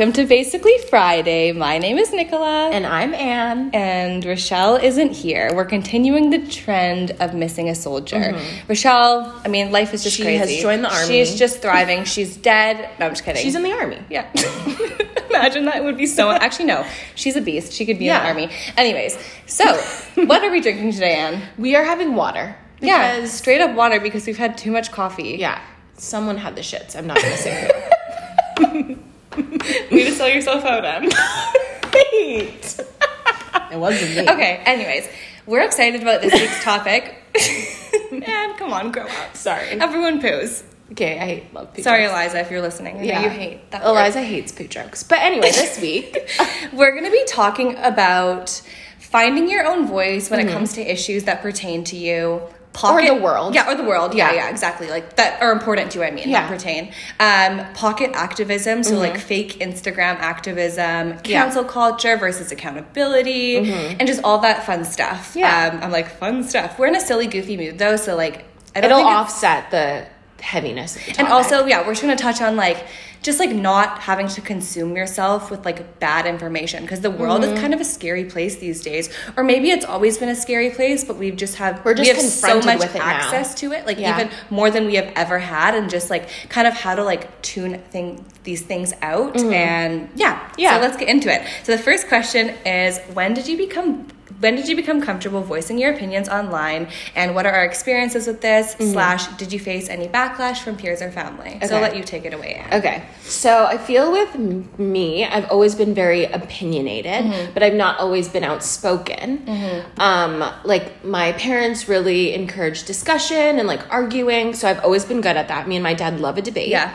Welcome to Basically Friday. My name is Nicola. And I'm Anne. And Rochelle isn't here. We're continuing the trend of missing a soldier. Rochelle, I mean, life is just Mm-hmm. She has joined the army. She's just thriving. She's dead. No, I'm just kidding. She's in the army. Yeah. Imagine that would be so. Actually, no. She's a beast. She could be Yeah. in the army. Anyways, so what are we drinking today, Anne? We are having water. Yeah, straight up water because we've had too much coffee. yeah. Someone had the shits. I'm not going to say who. Way to sell yourself out, Anne. Wait. it wasn't me. Okay, anyways, we're excited about this week's topic. and come on, grow up. Sorry. Everyone poos. Okay, I hate love poo Sorry, jokes. Eliza, if you're listening. I know Yeah. you hate that. word. Eliza hates poo jokes. But anyway, this week. We're going to be talking about finding your own voice when Mm-hmm. it comes to issues that pertain to you. Pocket, the world. Yeah, or the world. Yeah, Yeah. yeah, exactly. Like that are important to you, I mean, Yeah. that pertain. Um, pocket activism, so like fake Instagram activism, Yeah. cancel culture versus accountability, and just all that fun stuff. Yeah. Um, I'm like, fun stuff. We're in a silly, goofy mood though, so like, I don't It'll offset the heaviness of the and also, yeah, we're just gonna touch on like just like not having to consume yourself with like bad information because the world Mm-hmm. is kind of a scary place these days. Or maybe it's always been a scary place, but we've just have We're just we have so much with it now. access to it, like Yeah. even more than we have ever had, and just like kind of how to like tune thing these things out. And yeah, Mm-hmm. Yeah. So let's get into it. So the first question is, when did you become when did you become comfortable voicing your opinions online and what are our experiences with this slash did you face any backlash from peers or family so i'll Mm-hmm. Let you take it away Anne. Okay, so I feel with me, I've always been very opinionated, Mm-hmm. but I've not always been outspoken. Um, like my parents really encouraged discussion and like arguing, so I've always been good at that. Me and my dad love a debate. Yeah.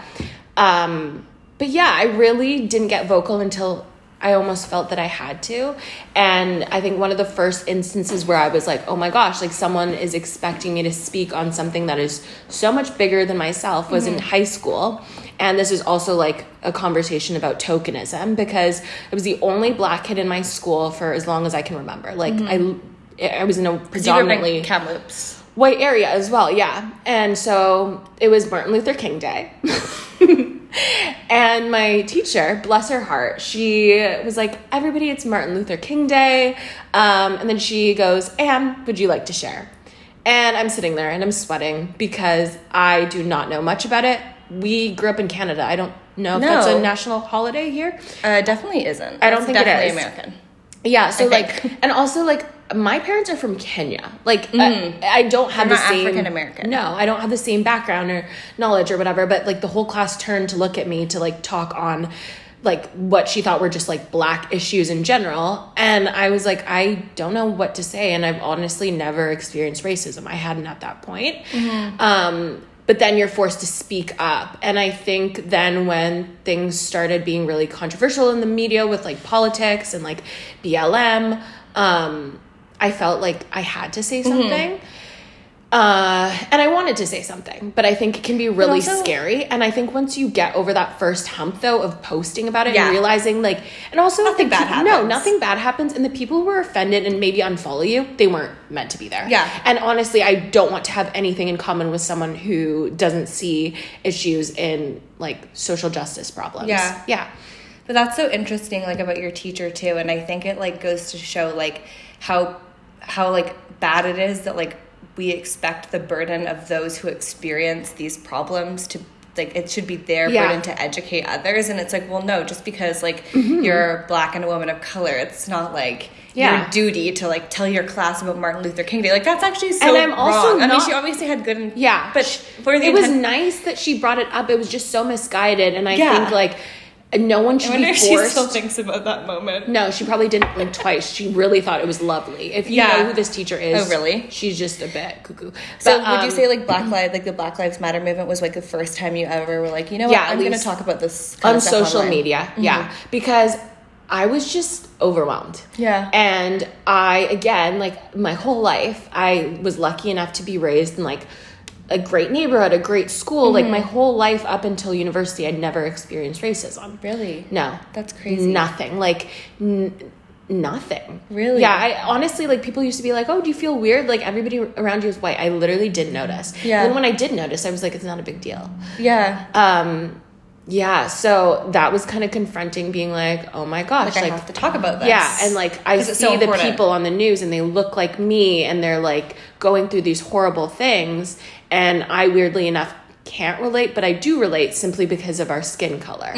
Um, but yeah, I really didn't get vocal until I almost felt that I had to. And I think one of the first instances where I was like, oh my gosh, like someone is expecting me to speak on something that is so much bigger than myself was in high school. And this is also like a conversation about tokenism because I was the only black kid in my school for as long as I can remember. Like I, I was in a predominantly Kamloops. white area as well, yeah. And so it was Martin Luther King Day. and my teacher, bless her heart, she was like, Everybody, it's Martin Luther King Day. Um, and then she goes, Anne, would you like to share? And I'm sitting there and I'm sweating because I do not know much about it. We grew up in Canada. I don't know if that's a national holiday here. Uh, definitely isn't. I don't It's think it is. American. Yeah, so like, and also like, my parents are from Kenya. Like, I, I don't have. They're the not same African-American. No, I don't have the same background or knowledge or whatever. But like, the whole class turned to look at me to like talk on like what she thought were just like black issues in general, and I was like, I don't know what to say, and I've honestly never experienced racism. I hadn't at that point. Mm-hmm. Um, but then you're forced to speak up. And I think then when things started being really controversial in the media with like politics and like BLM, um, I felt like I had to say something. Uh, and I wanted to say something, but I think it can be really also- scary. And I think once you get over that first hump, though, of posting about it Yeah. and realizing, like, and also Nothing bad peop- No, nothing bad happens. And the people who were offended and maybe unfollow you, they weren't meant to be there. Yeah. And honestly, I don't want to have anything in common with someone who doesn't see issues in like social justice problems. Yeah. Yeah. But that's so interesting, like about your teacher too, and I think it like goes to show like how how like bad it is that like we expect the burden of those who experience these problems to like it should be their Yeah. burden to educate others, and it's like well no, just because like mm-hmm. you're black and a woman of color, it's not like. Yeah. Your duty to like tell your class about Martin Luther King Day, like that's actually so And I'm also wrong. I mean, she obviously had good, Yeah. but for the it was nice that she brought it up. It was just so misguided. And I Yeah. think like no one should I should wonder be if she forced. still thinks about that moment. no, she probably didn't blink twice. She really thought it was lovely. If you Yeah. know who this teacher is, Oh, really? She's just a bit cuckoo. So But, would you um, say like Black Lives, like the Black Lives Matter movement was like the first time you ever were like, you know what, Yeah, at I'm going to talk about this kind on of social online. media? Yeah, because I was just overwhelmed. Yeah. And I, again, like my whole life, I was lucky enough to be raised in like a great neighborhood, a great school. Like my whole life up until university, I'd never experienced racism. Really? No. That's crazy. Nothing. Like, n- nothing. Really? Yeah. I honestly, like, people used to be like, oh, do you feel weird? Like, everybody around you is white. I literally didn't notice. Yeah. And when I did notice, I was like, it's not a big deal. Yeah. Um, yeah, so that was kind of confronting, being like, oh my gosh, Like, like, I have to talk about this. yeah, and like I see so the people on the news and they look like me and they're like going through these horrible things, and I weirdly enough can't relate, but I do relate simply because of our skin color.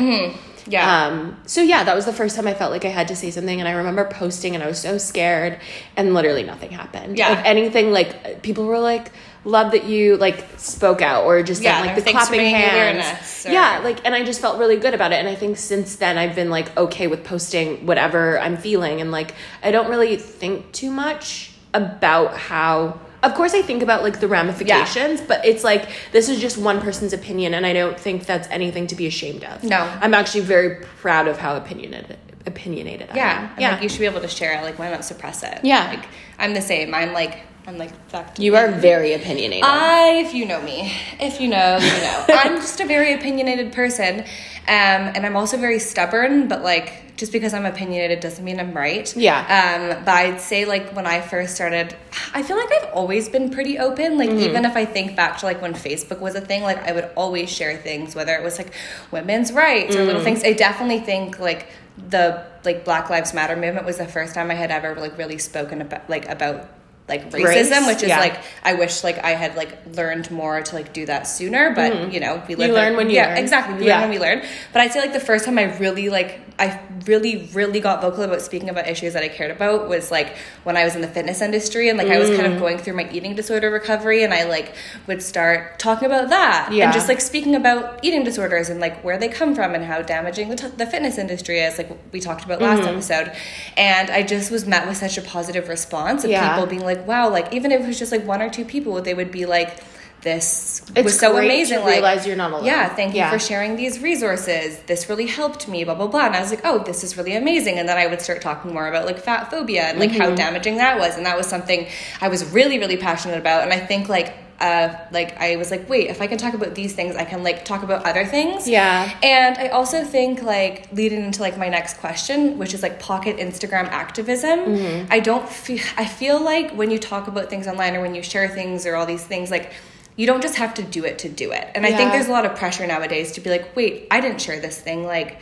yeah. Um, so yeah, that was the first time I felt like I had to say something, and I remember posting, and I was so scared, and literally nothing happened. Yeah. if anything, like people were like, "Love that you like spoke out," or just Yeah, like the clapping hands. or- Yeah, like, and I just felt really good about it, and I think since then I've been like okay with posting whatever I'm feeling, and like I don't really think too much about how. Of course, I think about like the ramifications, but it's like this is just one person's opinion, and I don't think that's anything to be ashamed of. No. I'm actually very proud of how opinionated opinionated I yeah. am. And, Like you should be able to share it. Like why not suppress it? Yeah. Like I'm the same. I'm like I'm like back to you are very opinionated. I, if you know me, if you know, you know. I'm just a very opinionated person, um, and I'm also very stubborn. But like, just because I'm opinionated doesn't mean I'm right. Yeah. Um, but I'd say like when I first started, I feel like I've always been pretty open. Like even if I think back to like when Facebook was a thing, like I would always share things, whether it was like women's rights or little things. I definitely think like the like Black Lives Matter movement was the first time I had ever like really spoken about like about like racism, Race? which is Yeah. like I wish like I had like learned more to like do that sooner, but you know we live learn in- when you yeah learn. exactly we Yeah. learn when we learn. But I'd say like the first time I really like I really really got vocal about speaking about issues that I cared about was like when I was in the fitness industry and like I was kind Mm. of going through my eating disorder recovery and I like would start talking about that Yeah. and just like speaking about eating disorders and like where they come from and how damaging the, t- the fitness industry is like we talked about last Mm-hmm. episode and I just was met with such a positive response of Yeah. people being like wow like even if it was just like one or two people they would be like this It's was so amazing like realize you're not alone. yeah thank you for sharing these resources. This really helped me blah blah blah. And i was like oh this is really amazing. And then i would start talking more about like fat phobia and like Mm-hmm. how damaging that was. And that was something i was really really passionate about. And i think like uh like i was like wait if i can talk about these things i can like talk about other things Yeah. and I also think like leading into like my next question, which is like pocket Instagram activism. Mm-hmm. I don't feel I feel like when you talk about things online or when you share things or all these things like you don't just have to do it to do it. And I think there's a lot of pressure nowadays to be like, wait, I didn't share this thing like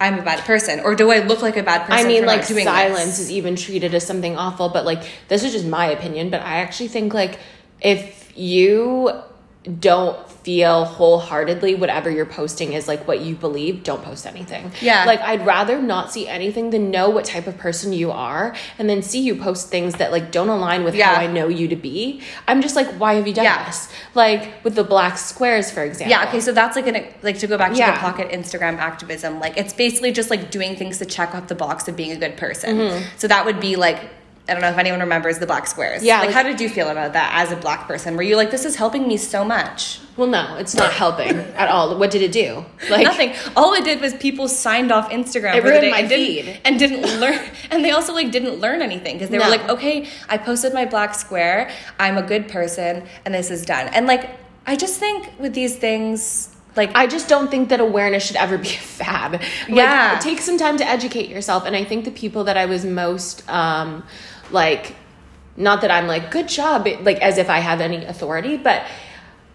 I'm a bad person or do I look like a bad person? I mean, like doing silence this? is even treated as something awful, but like this is just my opinion. But I actually think like if you don't feel wholeheartedly whatever you're posting is like what you believe, don't post anything. Yeah. Like I'd rather not see anything than know what type of person you are and then see you post things that like don't align with Yeah. how I know you to be. I'm just like, why have you done Yeah. this? Like with the black squares, for example. Yeah, okay, so that's like an like to go back to Yeah. the pocket Instagram activism. Like it's basically just like doing things to check off the box of being a good person. Mm-hmm. So that would be like I don't know if anyone remembers the black squares. Yeah, Like, like- how did you feel about that as a black person? Were you like, this is helping me so much? Well, no, it's not helping at all. What did it do? Like Nothing. All it did was people signed off Instagram It for ruined day my and didn't, feed. and didn't learn. And they also like didn't learn anything because they No. were like, okay, I posted my black square. I'm a good person, and this is done. And like, I just think with these things, like, I just don't think that awareness should ever be a fad. Like, Yeah. Take some time to educate yourself. And I think the people that I was most, um, like, not that I'm like, good job, like, as if I have any authority, but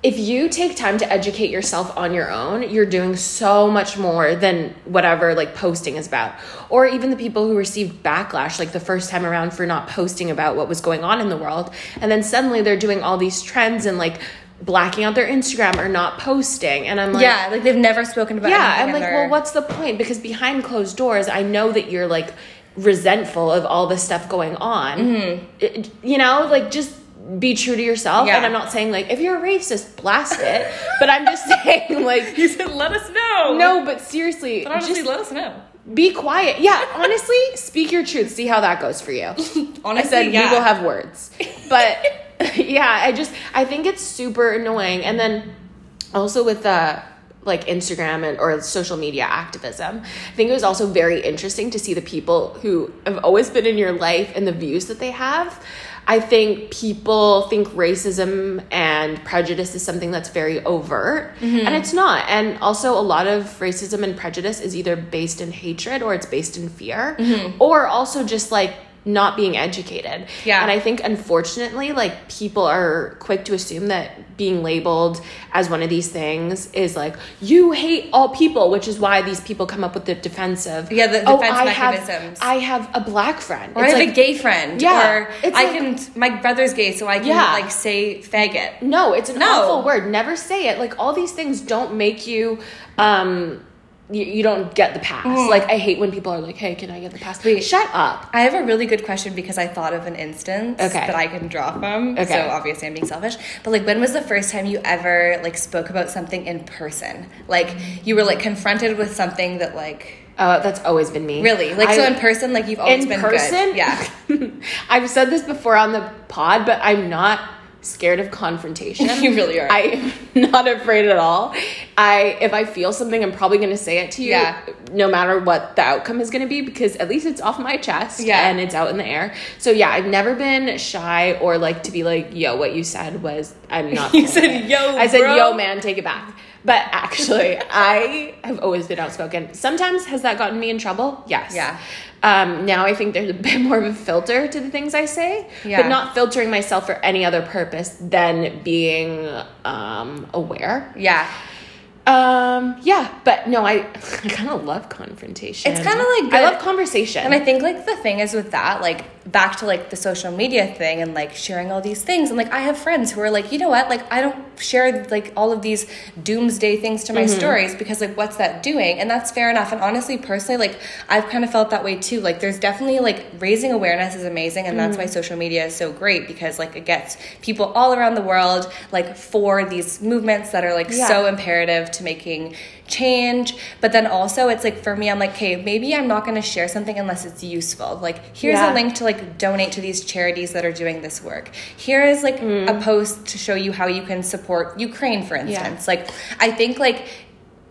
if you take time to educate yourself on your own, you're doing so much more than whatever like posting is about. Or even the people who received backlash like the first time around for not posting about what was going on in the world. And then suddenly they're doing all these trends and like blacking out their Instagram or not posting. And I'm like, yeah, like they've never spoken about. yeah, I'm like, well, what's the point? Because behind closed doors, I know that you're like resentful of all this stuff going on. It- you know, like just be true to yourself. Mm-hmm. Yeah. And I'm not saying like if you're a racist, blast it. but I'm just saying like You said, let us know. no, but seriously, But honestly, just let us know. be quiet. Yeah, honestly, speak your truth. See how that goes for you. Honestly, I said yeah. we will have words. But yeah, I just I think it's super annoying. And then also with uh like Instagram and or social media activism, I think it was also very interesting to see the people who have always been in your life and the views that they have. I think people think racism and prejudice is something that's very overt, mm-hmm. and it's not. And also, a lot of racism and prejudice is either based in hatred or it's based in fear, mm-hmm. or also just like not being educated. Yeah. And I think unfortunately, like people are quick to assume that being labeled as one of these things is like you hate all people, which is why these people come up with the defensive. Yeah, the "Oh, defense I mechanisms." Have, I have a black friend. Or It's I have like, a gay friend. Yeah, Or it's I like- can my brother's gay, so I can Yeah. like say faggot. No, it's an No. awful word. Never say it. Like all these things don't make you um you, you don't get the pass. Like I hate when people are like, "Hey, can I get the pass?" Wait. Shut up. I have a really good question because I thought of an instance Okay. that I can draw from. Okay. So obviously I'm being selfish. But like when was the first time you ever like spoke about something in person? Like you were like confronted with something that like Uh, that's always been me. really like so in person like you've always been in been person. good. Yeah. I've said this before on the pod, but I'm not scared of confrontation. You really are. I am not afraid at all. I if I feel something, I'm probably going to say it to you, Yeah. no matter what the outcome is going to be, because at least it's off my chest, Yeah. and it's out in the air. So yeah, I've never been shy or like to be like, "Yo, what you said was I'm not." You said, it." "Yo, I said, bro." "Yo, man, take it back." But actually, I have always been outspoken. Sometimes has that gotten me in trouble? Yes. Yeah. Um, now I think there's a bit more of a filter to the things I say, Yeah. but not filtering myself for any other purpose than being um, aware. Yeah. Um, yeah, but no, I I kind of love confrontation. It's kinda like I love conversation. And I think like the thing is with that, like back to like the social media thing and like sharing all these things. And like I have friends who are like, you know what, like I don't share like all of these doomsday things to my Mm-hmm. stories because like what's that doing? And that's fair enough. And honestly, personally, like I've kind of felt that way too. Like there's definitely like raising awareness is amazing and that's why Mm-hmm. social media is so great because like it gets people all around the world like for these movements that are like Yeah. so imperative to making change but then also it's like for me i'm like okay maybe i'm not going to share something unless it's useful like here's Yeah. a link to like donate to these charities that are doing this work here is like Mm. a post to show you how you can support ukraine for instance like i think like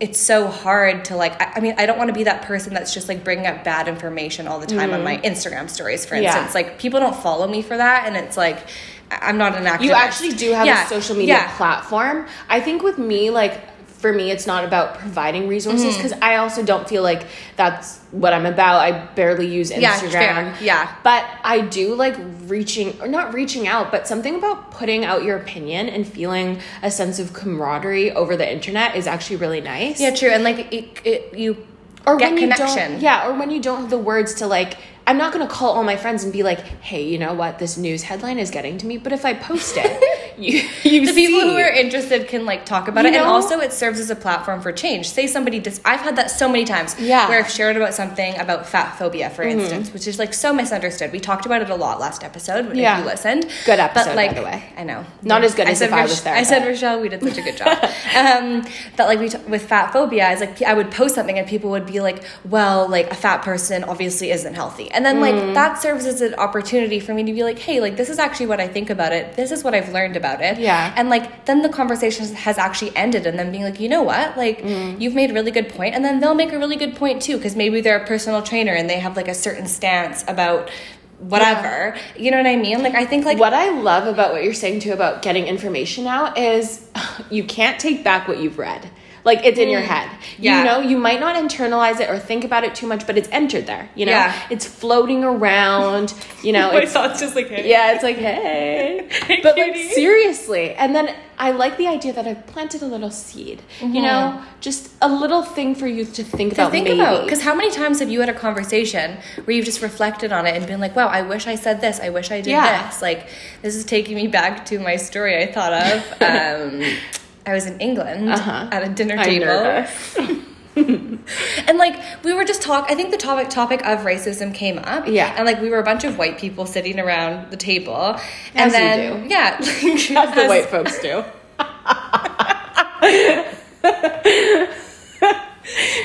it's so hard to like I, I mean i don't want to be that person that's just like bringing up bad information all the time on my instagram stories for Mm. Yeah. instance like people don't follow me for that and it's like i'm not an activist you actually do have Yeah, a social media yeah. platform. I think with me, like for me, it's not about providing resources Mm-hmm. because I also don't feel like that's what I'm about. I barely use Instagram. Yeah. Yeah. But I do like reaching, or not reaching out, but something about putting out your opinion and feeling a sense of camaraderie over the internet is actually really nice. yeah true and like it, it, you or get connection yeah, or when you don't have the words to like. I'm not gonna call all my friends and be like, "Hey, you know what? This news headline is getting to me." But if I post it, you you the people who are interested can like talk about You it and also it serves as a platform for change say somebody dis- i've had that so many times Yeah. Mm-hmm. where i've shared about something about fat phobia for instance which is like so misunderstood we talked about it a lot last episode Yeah. if you listened Good episode, but like by the way. i know Not as good as said if I was there, i said rochelle we did such a good job um that like we t- with fat phobia is like i would post something and people would be like well like a fat person obviously isn't healthy and then Mm. like that serves as an opportunity for me to be like hey like this is actually what i think about it this is what i've learned about it Yeah. and like then the conversation has actually ended and then being like you know what like Mm. you've made a really good point and then they'll make a really good point too because maybe they're a personal trainer and they have like a certain stance about whatever you know what i mean like i think like what I love about what you're saying too about getting information out is you can't take back what you've read. Like it's in your head. Mm. Yeah. You know, you might not internalize it or think about it too much, but it's entered there. You know, Yeah. it's floating around. You know, my it's thoughts just like hey. yeah, it's like hey, Hey, but like seriously. And then I like the idea that I've planted a little seed. You know, just a little thing for you to think to about. think maybe. about because how many times have you had a conversation where you've just reflected on it and been like wow i wish i said this i wish i did Yeah. this like this is taking me back to my story i thought of um, i was in england Uh-huh. at a dinner table and like we were just talk i think the topic topic of racism came up Yeah. and like we were a bunch of white people sitting around the table As and then do. yeah As the white folks do.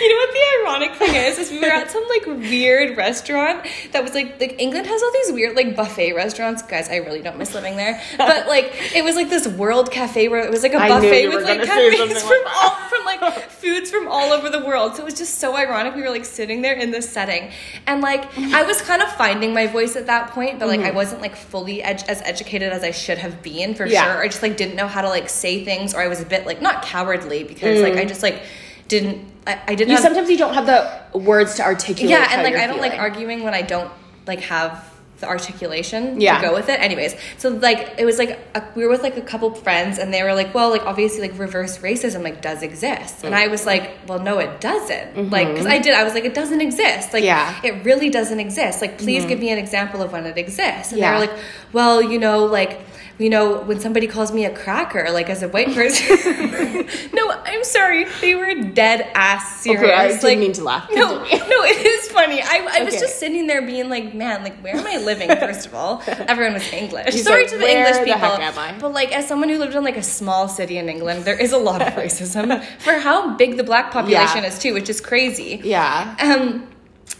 You know what the ironic thing is? Is we were at some like weird restaurant that was like like England has all these weird like buffet restaurants. Guys, I really don't miss living there. But like it was like this world cafe where it was like a buffet with like cafes from like all from like foods from all over the world. So it was just so ironic. We were like sitting there in this setting, and like I was kind of finding my voice at that point, but like I wasn't like fully ed- as educated as I should have been for Yeah. sure. I just like didn't know how to like say things, or I was a bit like not cowardly because like I just like didn't. I, I didn't You have sometimes you don't have the words to articulate. yeah and like i don't like arguing when i don't like have the articulation Yeah. to go with it. Anyways, so like it was like a, we were with like a couple friends, and they were like, "Well, like obviously, like reverse racism like does exist," and I was like, "Well, no, it doesn't." Like, mm-hmm. because I did, I was like, "It doesn't exist." Like, Yeah. it really doesn't exist. Like, please mm-hmm. give me an example of when it exists. And Yeah. they were like, "Well, you know, like." You know, when somebody calls me a cracker, like as a white person. no, I'm sorry. They were dead ass serious. Okay, I didn't like, mean to laugh. No, no, it is funny. I, I was just sitting there being like, man, like where am I living? First of all, everyone was English. Sorry like, to the "Where English the people, heck am I?" but like as someone who lived in like a small city in England, there is a lot of racism for how big the black population Yeah. is too, which is crazy. Yeah. Um,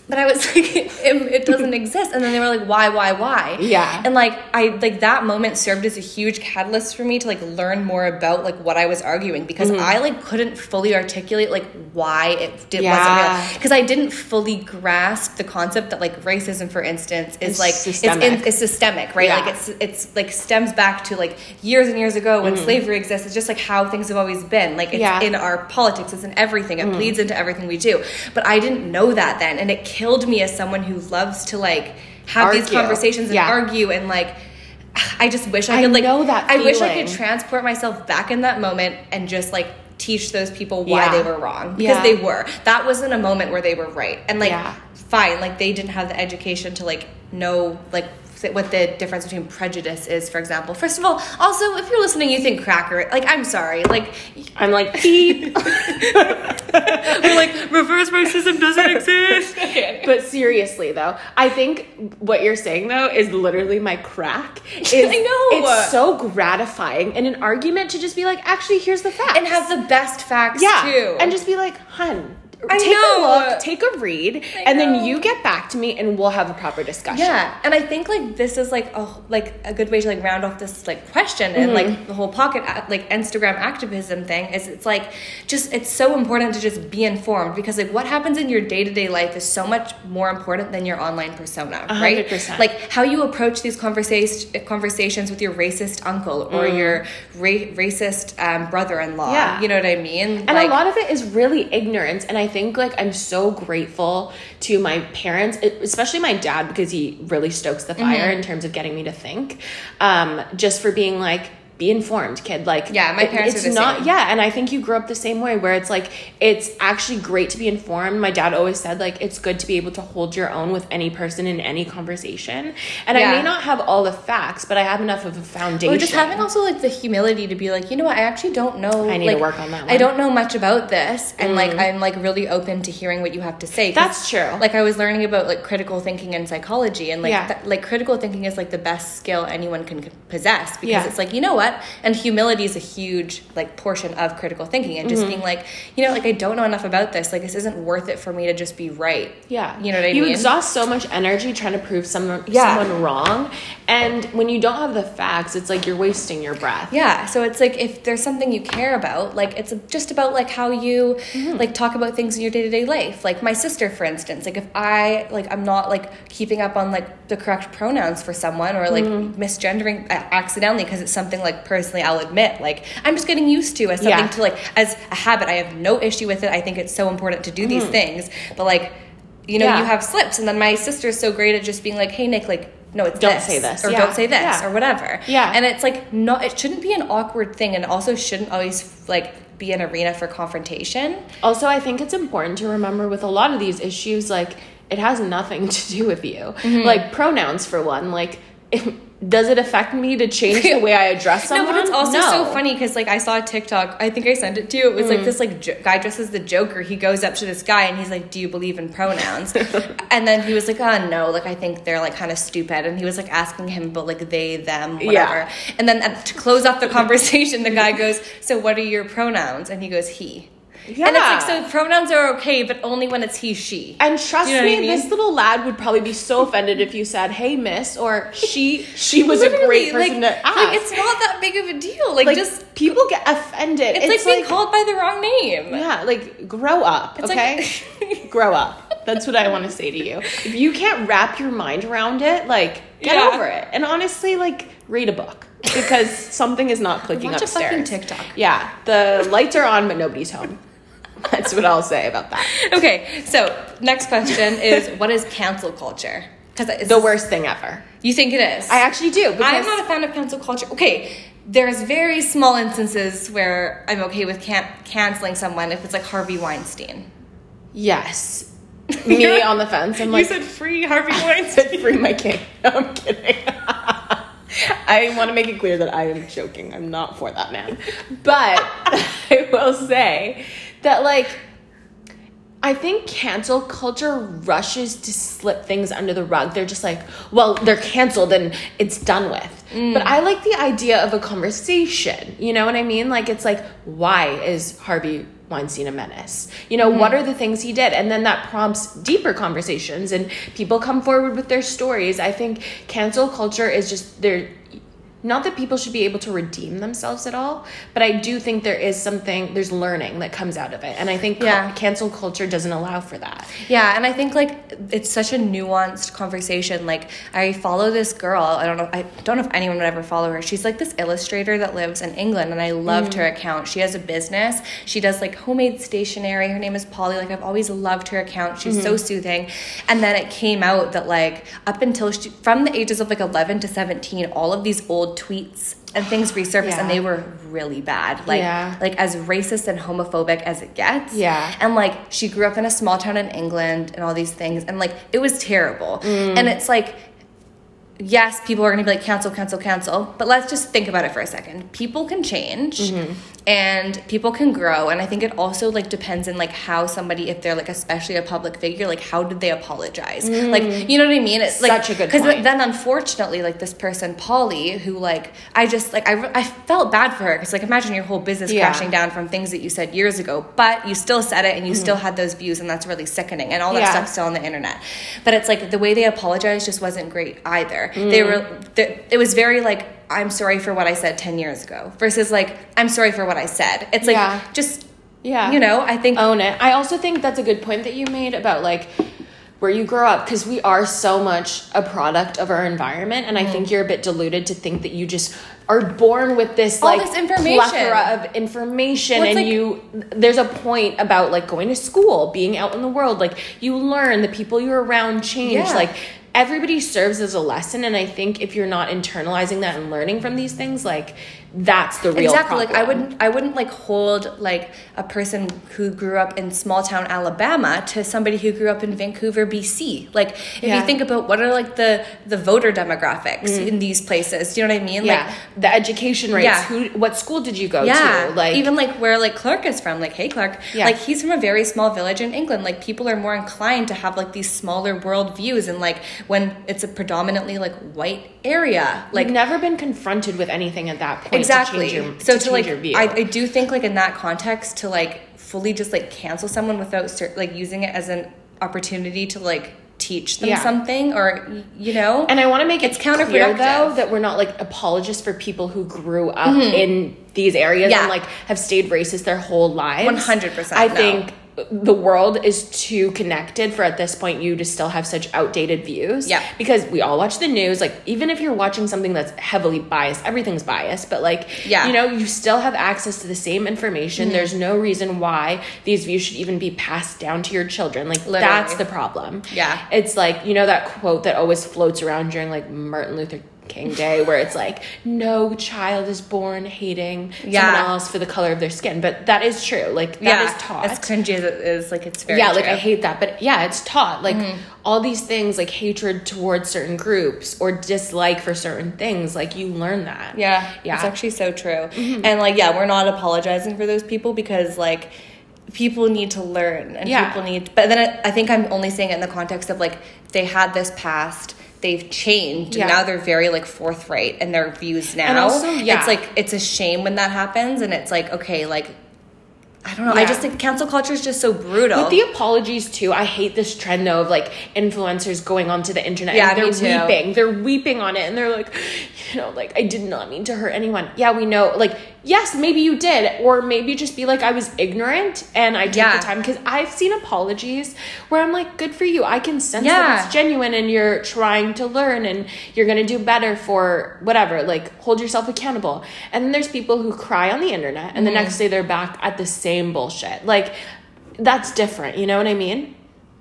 but I was like, it, it doesn't exist. And then they were like, why, why, why? Yeah. And like, I like that moment served as a huge catalyst for me to like learn more about like what I was arguing because Mm-hmm. I like couldn't fully articulate like why it did, Yeah. wasn't real because I didn't fully grasp the concept that like racism, for instance, is It's like systemic. it's in, it's systemic, right? Yeah. Like it's it's like stems back to like years and years ago when slavery exists. It's just like how things have always been. Like it's Mm-hmm. Yeah. in our politics, it's in everything. It bleeds into everything we do. But I didn't know that then, and it killed me as someone who loves to like have these conversations and Yeah. argue and like. I just wish I I could like. know that I wish I could transport myself back in that moment and just like teach those people why Yeah. they were wrong because Yeah. they were. That wasn't a moment where they were right, and like fine, like they didn't have the education to like know like what the difference between prejudice is, for example. First of all, also if you're listening, you think cracker, like I'm sorry, like I'm like, beep. we're like reverse racism doesn't exist. but seriously though, I think what you're saying though is literally my crack. Is I know. It's so gratifying in an argument to just be like, actually, here's the facts. and have the best facts yeah, too. and just be like, hun. I take know. a look, take a read, I and know. then you get back to me, and we'll have a proper discussion. Yeah, and I think like this is like oh like a good way to like round off this like question and Mm-hmm. like the whole pocket like Instagram activism thing is it's like just it's so important to just be informed because like what happens in your day to day life is so much more important than your online persona, right? hundred percent. Like how you approach these conversation conversations with your racist uncle or your ra- racist um, brother in law. Mm. Yeah. you know what I mean? And like, a lot of it is really ignorance. And I think like I'm so grateful to my parents, especially my dad, because he really stokes the fire Mm-hmm. in terms of getting me to think. Um, just for being like, be informed, kid. Like, Yeah, my it- parents it's are the not. same. Yeah, and I think you grew up the same way, where it's like it's actually great to be informed. My dad always said like it's good to be able to hold your own with any person in any conversation. And I may not have all the facts, but I have enough of a foundation. Or just having also like the humility to be like, you know what, I actually don't know. I need to work on that I one. Mm. don't know much about this, and like I'm like really open to hearing what you have to say. That's true. Like I was learning about like critical thinking and psychology, and like Yeah. th- like critical thinking is like the best skill anyone can possess because Yeah. it's like you know what, and humility is a huge like portion of critical thinking, and just Mm-hmm. being like, you know, like I don't know enough about this. Like this isn't worth it for me to just be right. Yeah. you know what I you mean. exhaust so much energy trying to prove someone Yeah. someone wrong. And when you don't have the facts, it's like you're wasting your breath. Yeah, so it's like if there's something you care about, like it's just about like how you Mm-hmm. like talk about things in your day-to-day life. Like my sister for instance, like if I like I'm not like keeping up on like the correct pronouns for someone or like Mm-hmm. misgendering uh, accidentally because it's something like personally I'll admit like I'm just getting used to as something Yeah. to like as a habit. I have no issue with it. I think it's so important to do these things. But like you know, Mm-hmm. Yeah. you have slips and then my sister's so great at just being like, "Hey Nick, like no, it's Don't this, say this. or Yeah. don't say this Yeah. or whatever." Yeah. and it's like not it shouldn't be an awkward thing and also shouldn't always like be an arena for confrontation Also, I think it's important to remember with a lot of these issues, like it has nothing to do with you. Mm-hmm. Like pronouns, for one, like. does it affect me to change the way I address someone? no but it's also No. so funny because like i saw a tiktok i think i sent it to you it was Mm. like this like jo- guy dresses the joker he goes up to this guy and he's like do you believe in pronouns and then he was like oh no like i think they're like kind of stupid and he was like asking him about like they them whatever Yeah. and then at, to close off the conversation the guy goes so what are your pronouns and he goes he and it's like Yeah. so pronouns are okay but only when it's he she And trust You know me, I mean? this little lad would probably be so offended if you said, "Hey, miss," or "She." She was a great person like, to ask. Like it's not that big of a deal. Like, like just people get offended. it's, like being called by the wrong name. Yeah, like grow up, It's okay? like- grow up. That's what I want to say to you. If you can't wrap your mind around it, like get Yeah. over it. And honestly, like read a book because something is not clicking Watch a upstairs. fucking TikTok. Yeah, the lights are on, but nobody's home. That's what I'll say about that. Okay, so next question is what is cancel culture? Because the worst thing ever. You think it is? I actually do. I'm not a fan of cancel culture. Okay, there's very small instances where I'm okay with can- canceling someone if it's like Harvey Weinstein. Yes. Me on the fence. I'm like, you said free Harvey Weinstein. free my king. No, I'm kidding. I want to make it clear that I am joking. I'm not for that man. But I will say that, like, I think cancel culture rushes to slip things under the rug. They're just like, well, they're canceled and it's done with. Mm. But I like the idea of a conversation. You know what I mean? Like, it's like, why is Harvey Weinstein a menace? You know, what mm-hmm. are the things he did? And then that prompts deeper conversations and people come forward with their stories. I think cancel culture is just there. Not that people should be able to redeem themselves at all, but I do think there is something, there's learning that comes out of it. And I think Yeah. cancel culture doesn't allow for that. Yeah, and I think like it's such a nuanced conversation. Like I follow this girl. I don't know. I don't know if anyone would ever follow her. She's like this illustrator that lives in England, and I loved her mm. account. She has a business. She does like homemade stationery. Her name is Polly. Like I've always loved her account. She's so mm-hmm. soothing. And then it came out that like up until she, from the ages of like eleven to seventeen, all of these old tweets and things resurfaced, Yeah. and they were really bad. Like Yeah. like as racist and homophobic as it gets. Yeah. And like she grew up in a small town in England and all these things and like it was terrible. Mm. And it's like yes, people are going to be like cancel cancel cancel, but let's just think about it for a second. People can change Mm-hmm. and people can grow and I think it also like depends on like how somebody if they're like especially a public figure like how did they apologize? Like you know what I mean? It's like Mm. Such a good cuz then unfortunately like this person Polly who like I just like I, I felt bad for her cuz like imagine your whole business Yeah. crashing down from things that you said years ago, but you still said it and you still had those views, and that's really sickening. And all that. Yeah. stuff's still on the internet. But it's like the way they apologized just wasn't great either. Mm. They were, they, it was very like, I'm sorry for what I said 10 years ago versus like, I'm sorry for what I said. It's like, Yeah. just, Yeah. you know, I think. own it. I also think that's a good point that you made about like where you grow up because we are so much a product of our environment and I Mm-hmm. think you're a bit deluded to think that you just are born with this All like this information. plethora of information Well, and like- you there's a point about like going to school, being out in the world, like you learn the people you're around change Yeah. like everybody serves as a lesson and I think if you're not internalizing that and learning from these things like that's the real exactly like i wouldn't i wouldn't like hold like a person who grew up in small town alabama to somebody who grew up in vancouver bc like if Yeah. you think about what are like the the voter demographics in these places do you know what i mean Mm. yeah, the education rates. Yeah. Who? What school did you go yeah to? Like even like where like clark is from like hey clark Yeah. like he's from a very small village in england like people are more inclined to have like these smaller world views and like when it's a predominantly like white area like like never been confronted with anything at that point. Exactly To your, so to to, like. I, I do think like in that context to like fully just like cancel someone without like using it as an opportunity to like teach them Yeah. something or you know and I want to make It's it clear counterproductive. though that we're not like apologists for people who grew up in these areas Mm-hmm. Yeah. and like have stayed racist their whole lives. 100%, I no. think the world is too connected for at this point you to still have such outdated views. Yeah. Because we all watch the news. Like even if you're watching something that's heavily biased, everything's biased. But like Yeah. Mm-hmm. you know, you still have access to the same information. There's no reason why these views should even be passed down to your children. Like Literally. that's the problem. Yeah. It's like, you know, that quote that always floats around during like Martin Luther King Day where it's like, no child is born hating Yeah. someone else for the color of their skin. But that is true. Like, that is taught. as cringy as it is like it's very yeah, like. I hate that. But yeah, it's taught. Like Mm-hmm. all these things, like hatred towards certain groups or dislike for certain things, like you learn that. Yeah, Yeah. it's actually so true. And like, yeah, we're not apologizing for those people because like people need to learn and Yeah. people need. But then it, I think I'm only saying it in the context of like they had this past. They've changed Yeah. and now they're very like forthright in their views now. And also, yeah. It's like it's a shame when that happens and it's like okay, like I don't know. I just think cancel culture is just so brutal. With the apologies too, I hate this trend though of like influencers going onto the internet Yeah, and they're weeping. They're weeping on it and they're like, you know, like I did not mean to hurt anyone. Yeah, we know. Like, yes, maybe you did, or maybe just be like, I was ignorant and I took Yeah. the time because I've seen apologies where I'm like, good for you. I can sense Yeah. that it's genuine and you're trying to learn and you're gonna do better for whatever. Like, hold yourself accountable. And then there's people who cry on the internet and the Mm-hmm. next day they're back at the same bullshit. Like, that's different. You know what I mean?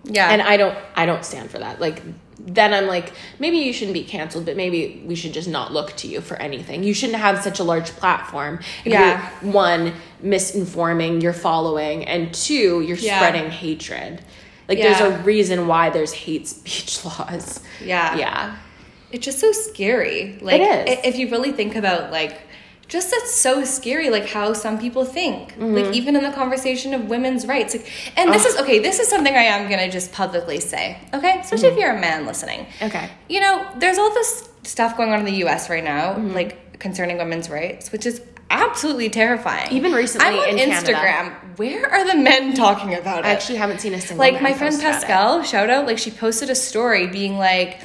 Yeah. And I don't I don't stand for that. Like then I'm like, maybe you shouldn't be canceled, but maybe we should just not look to you for anything. You shouldn't have such a large platform. Yeah. One, misinforming your following, and two, you're Yeah. spreading hatred. Like Yeah. there's a reason why there's hate speech laws. Yeah. Yeah. It's just so scary. Like is. if you really think about like just that's so scary like how some people think. Mm-hmm. Like even in the conversation of women's rights. Like and this is okay, this is something I am going to just publicly say. Okay? Especially Mm-hmm. if you're a man listening. Okay. You know, there's all this stuff going on in the US right now Mm-hmm. like concerning women's rights, which is absolutely terrifying. Even recently I'm on in Canada. Instagram. Where are the men talking about it? I actually haven't seen a single like my friend post about it. Pascal, shout out, like she posted a story being like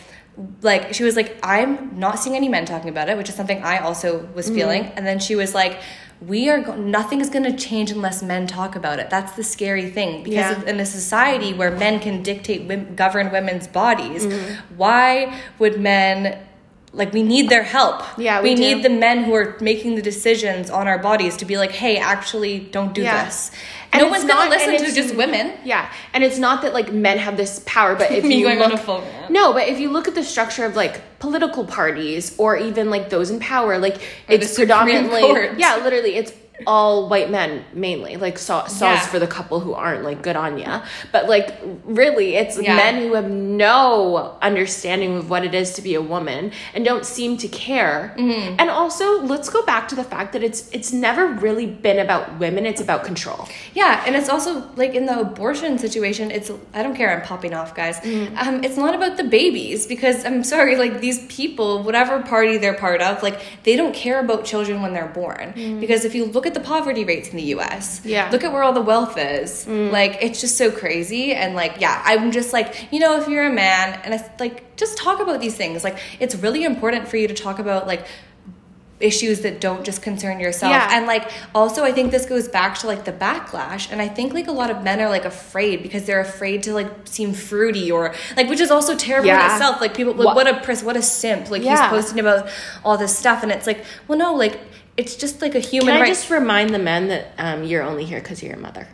like she was like I'm not seeing any men talking about it, which is something I also Mm-hmm. was feeling. And then she was like we are go- nothing is going to change unless men talk about it. That's the scary thing because Yeah. in a society where men can dictate wom- govern women's bodies, Mm-hmm. why would men like we need their help. Yeah, we we, need the men who are making the decisions on our bodies to be like, "Hey, actually, don't do Yeah. this." And no one's not- to listen to just women. Yeah, and it's not that like men have this power, but if Me you going look, on a full rant. no, but if you look at the structure of like political parties or even like those in power, like it's predominantly yeah, literally it's all white men mainly like saw sauce Yeah. for the couple who aren't like good on ya but like really it's Yeah. men who have no understanding of what it is to be a woman and don't seem to care Mm-hmm. and also let's go back to the fact that it's it's never really been about women it's about control Yeah, and it's also like in the abortion situation. It's I don't care. I'm popping off, guys. Um, it's not about the babies because I'm sorry. Like these people, whatever party they're part of, like they don't care about children when they're born. Because if you look at the poverty rates in the U.S., Yeah. look at where all the wealth is. Mm. Like it's just so crazy. And like yeah, I'm just like you know if you're a man and it's like just talk about these things. Like it's really important for you to talk about like issues that don't just concern yourself Yeah. and like also i think this goes back to like the backlash and i think like a lot of men are like afraid because they're afraid to like seem fruity or like which is also terrible in itself like people like, What- what a pris what a simp like Yeah. he's posting about all this stuff and it's like well no like it's just like a human Can I right just remind the men that um, you're only here because you're your mother?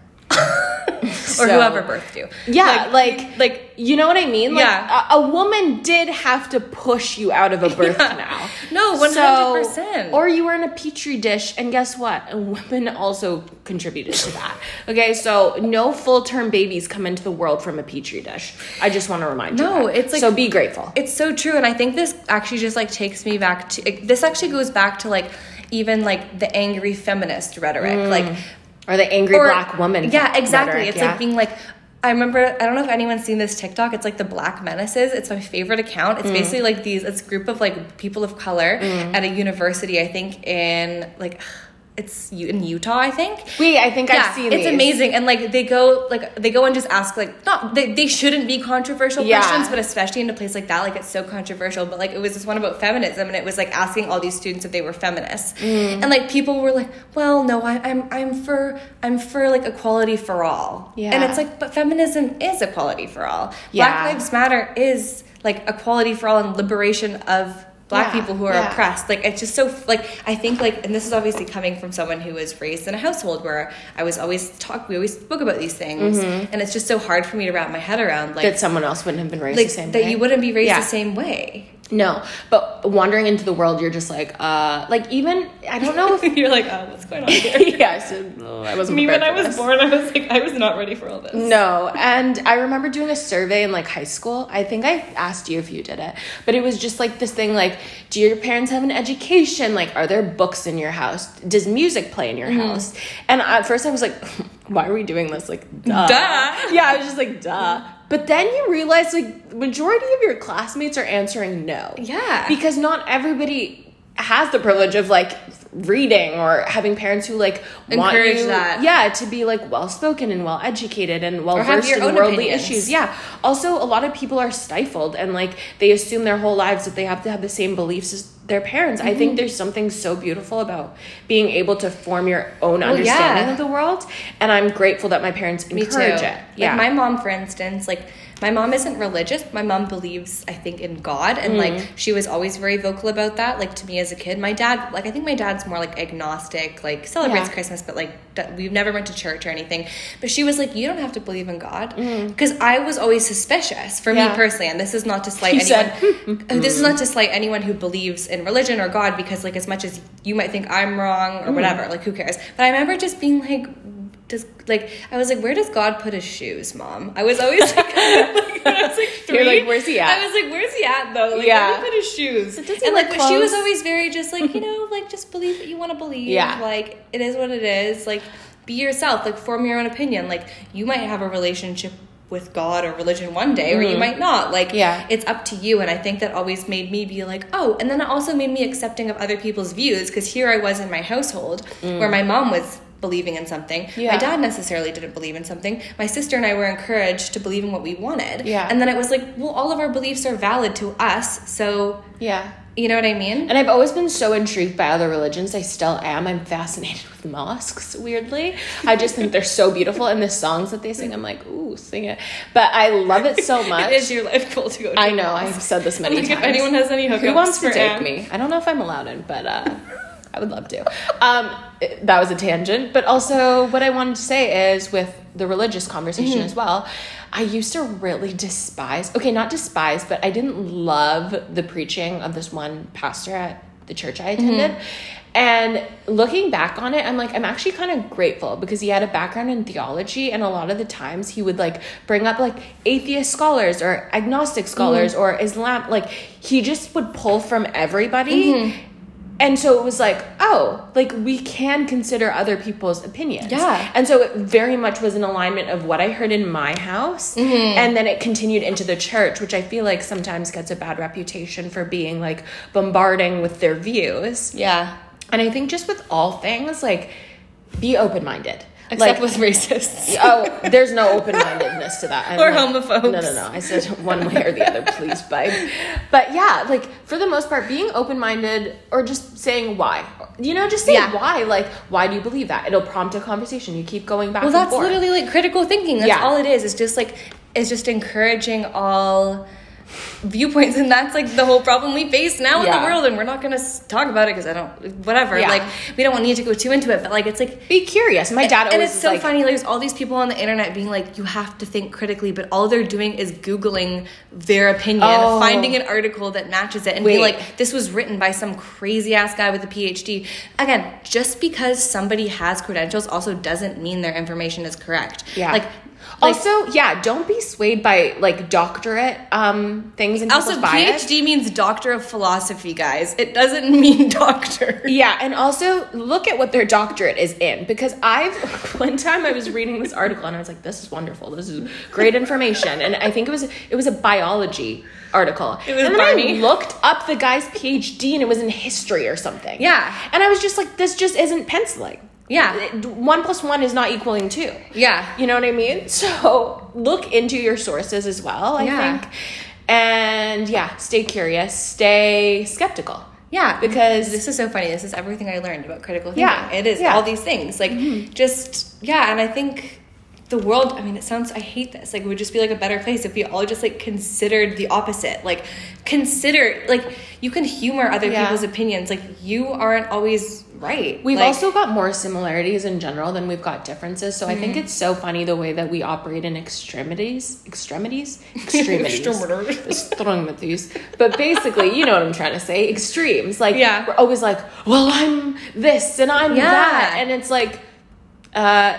or So- whoever birthed you Yeah, like, like you know what I mean? Like, Yeah. a, a woman did have to push you out of a birth Yeah. canal. No, 100%. or you were in a petri dish, and guess what? A woman also contributed to that. Okay, so no full term babies come into the world from a petri dish. I just want to remind you. No, it's like- so be grateful. It's so true, and I think this actually just like takes me back to it- this. Actually goes back to like even like the angry feminist rhetoric, mm. like or the angry or- black woman. Yeah, exactly. rhetoric, it's yeah. like being like. I remember. I don't know if anyone's seen this TikTok. It's like the Black Menaces. It's my favorite account. Mm. It's basically like these. It's a group of like people of color at a university. I think in like it's in Utah. I think. Wait, I think I've seen it's these. amazing and like they go like they go and just ask like not they, they shouldn't be controversial Yeah. questions but especially in a place like that like it's so controversial but like it was this one about feminism and it was like asking all these students if they were feminists Mm. and like people were like well no I, i'm i'm for i'm for like equality for all Yeah. and it's like but feminism is equality for all Yeah. black lives matter is like equality for all and liberation of black Yeah, people who are yeah. oppressed like it's just so like i think like and this is obviously coming from someone who was raised in a household where i was always talk we always spoke about these things mm-hmm. and it's just so hard for me to wrap my head around like that someone else wouldn't have been raised like the same way. that way. you wouldn't be raised Yeah. the same way No, but wandering into the world, you're just like, uh, like even I don't know if you're like oh what's going on here yes, oh, I wasn't. me when i was this. born i was like i was not ready for all this No, and I remember doing a survey in like high school. I think I asked you if you did it, but it was just like this thing like, do your parents have an education? Like, are there books in your house? Does music play in your Mm-hmm. house? And at first I was like, why are we doing this? Like, duh. Duh. Yeah, I was just like, duh. But then you realize like majority of your classmates are answering no. Yeah. Because not everybody has the privilege of like reading or having parents who like want Encourage you- that. Yeah, to be like well spoken and well educated and well versed in worldly opinions. issues. Yeah. Also, a lot of people are stifled and like they assume their whole lives that they have to have the same beliefs as their parents. I Mm-hmm. think there's something so beautiful about being able to form your own Well, understanding yeah. of the world, and I'm grateful that my parents Me encourage too. it. Like Yeah. my mom, for instance, like my mom isn't religious. My mom believes, I think, in God, and like Mm. she was always very vocal about that. Like to me as a kid, my dad, like I think my dad's more like agnostic, like celebrates Yeah. Christmas, but like d- we've never went to church or anything. But she was like, you don't have to believe in God, because I was always suspicious for Mm. Yeah. me personally, and this is not to slight You anyone. said, this is not to slight anyone who believes in religion or God, because like as much as you might think I'm wrong Mm. or whatever, like who cares? But I remember just being like. Does like I was like, where does God put his shoes, Mom? I was always like, like I was like 3 You're like, "Where's he at?" I was like, where's he at though? Like, Yeah. where put his shoes? and like, she was always very just like, you know, like just believe what you want to believe. Yeah. Like it is what it is. Like be yourself. Like form your own opinion. Like you might have a relationship with God or religion one day, or you might not. Like Mm-hmm. Yeah. it's up to you. And I think that always made me be like, oh, and then it also made me accepting of other people's views because here I was in my household where my mom was believing in something. Yeah. My dad necessarily didn't believe in something. My sister and I were encouraged to believe in what we wanted. Yeah. And then it was like, well, all of our beliefs are valid to us. So, Yeah. you know what I mean? And I've always been so intrigued by other religions. I still am. I'm fascinated with mosques, weirdly. I just think they're so beautiful. And the songs that they sing, I'm like, ooh, sing it. But I love it so much. It is your life goal to go to I know. I've said this many Like, times. If anyone has any hookups Who wants to for take Anne. me? I don't know if I'm allowed in, but uh, I would love to. Um, that was a tangent. But also, what I wanted to say is with the religious conversation Mm-hmm. as well, I used to really despise, okay, not despise, but I didn't love the preaching of this one pastor at the church I attended. Mm-hmm. And looking back on it, I'm like, I'm actually kind of grateful because he had a background in theology, and a lot of the times he would like bring up like atheist scholars or agnostic scholars or Islam. Like, he just would pull from everybody. And so it was like, oh, like we can consider other people's opinions. Yeah. And so it very much was an alignment of what I heard in my house. Mm-hmm. And then it continued into the church, which I feel like sometimes gets a bad reputation for being like bombarding with their views. Yeah. And I think just with all things, like be open minded. Except like, with racists. oh, there's no open mindedness to that. I'm Or like- homophobes. No, no, no. I said one way or the other, please, babe. But yeah, like for the most part, being open minded or just saying why. You know, just say Yeah. why. Like, why do you believe that? It'll prompt a conversation. You keep going back and forth. Well, that's forth. literally like critical thinking. That's Yeah. all it is. It's just like it's just encouraging all viewpoints, and that's like the whole problem we face now in the world. And we're not to talk about it because I don't, whatever. Yeah. Like we don't need to go too into it, but like it's like. Be curious. My dad and always it's so like, funny. There's all these people on the internet being like, "You have to think critically," but all they're doing is googling their opinion, Oh. finding an article that matches it, and Wait. be like, "This was written by some crazy ass guy with a PhD." Again, just because somebody has credentials also doesn't mean their information is correct. Yeah. like. Like also, yeah, don't be swayed by like doctorate um things and also, bias. PhD means Doctor of Philosophy, guys. It doesn't mean doctor. Yeah, and also look at what their doctorate is in because I've one time I was reading this article and I was like, "This is wonderful. This is great information." And I think it was it was a biology article. It was and then Barney. I looked up the guy's PhD and it was in history or something. Yeah. and I was just like, "This just isn't penciling." Yeah. One plus one is not equaling two. Yeah. You know what I mean? So look into your sources as well, I Yeah. think. And yeah, stay curious, stay skeptical. Yeah, Because- this is so funny. This is everything I learned about critical thinking. Yeah, it is yeah. Mm-hmm. all these things. Like just yeah, and I think the world. I mean, it sounds. I hate this. Like, it would just be like a better place if we all just like considered the opposite. Like, consider like you can humor other Yeah. people's opinions. Like, you aren't always right. We've Like, also got more similarities in general than we've got differences. So I Mm-hmm. think it's so funny the way that we operate in extremities. Extremities? Extremities. Extremities. Extremities. But basically, you know what I'm trying to say. Extremes. Like Yeah. we're always like, well, I'm this and I'm Yeah. that. And it's like, uh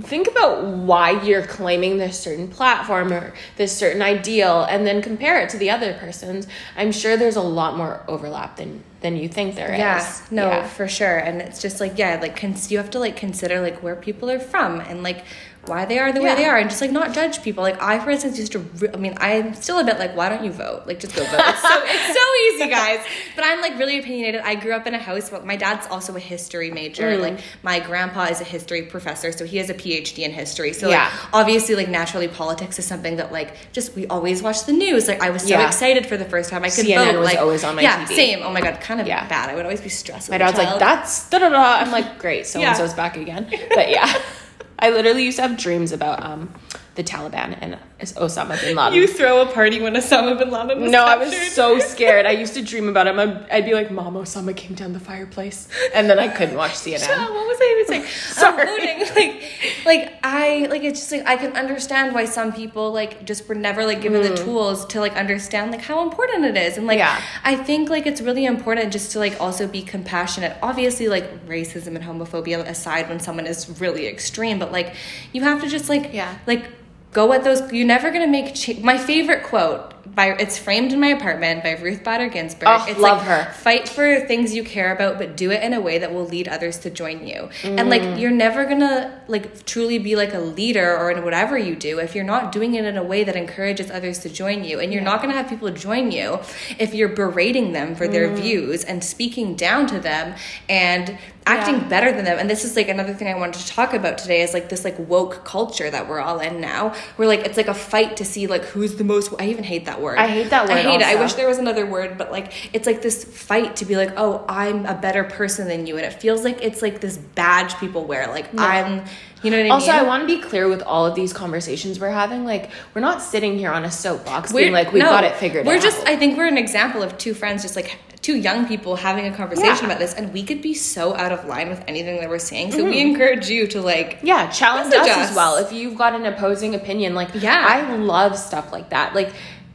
think about why you're claiming this certain platform or this certain ideal and then compare it to the other person's i'm sure there's a lot more overlap than than you think there is. yeah no Yeah. for sure and it's just like yeah like cons- you have to like consider like where people are from and like why they are the way they are and just like not judge people. Like i for instance used to re- i mean i'm still a bit like why don't you vote? Like just go vote. It's so it's so easy guys. But i'm like really opinionated. I grew up in a house where my dad's also a history major. Mm. like my grandpa is a history professor so he has a phd in history. So Yeah. like obviously like naturally politics is something that like just we always watch the news. Like i was so Yeah. excited for the first time. I could CNN vote was like always on my yeah TV. same. Oh my god kind of Yeah. bad. I would always be stressed My dad's like, that's da da da. I'm like, great, so and so's back again. But yeah, I literally used to have dreams about um the Taliban and Osama bin Laden. You throw a party when Osama bin Laden was no, I was so scared. I used to dream about him. I'd, I'd be like, "Mom, Osama came down the fireplace," and then I couldn't watch CNN. Yeah, what was I even saying? Sorry. Um, like, like I like it's just like I can understand why some people like just were never like given the tools to like understand like how important it is, and like Yeah. I think like it's really important just to like also be compassionate. Obviously, like racism and homophobia aside, when someone is really extreme, but like you have to just like Yeah. like go at those. You're never gonna make cha- my favorite quote. By, it's framed in my apartment by Ruth Bader Ginsburg. Oh, it's love like, her. fight for things you care about but do it in a way that will lead others to join you and Mm. like you're never gonna like truly be like a leader or in whatever you do if you're not doing it in a way that encourages others to join you and you're not gonna have people join you if you're berating them for Mm. their views and speaking down to them and acting Yeah. better than them and this is like another thing i wanted to talk about today is like this like woke culture that we're all in now where like it's like a fight to see like who's the most i even hate that word I hate that word. i hate it i wish there was another word but like it's like this fight to be like oh i'm a better person than you and it feels like it's like this badge people wear like i'm you know what i Also, mean I want to be clear with all of these conversations we're having. Like, we're not sitting here on a soapbox being like, we've no, got it figured out. we're out. just i think we're an example of two friends just like two young people having a conversation Yeah. about this and we could be so out of line with anything that we're saying so we encourage you to like yeah, challenge us, us. as well. If you've got an opposing opinion, like, Yeah. I love stuff like that. Like,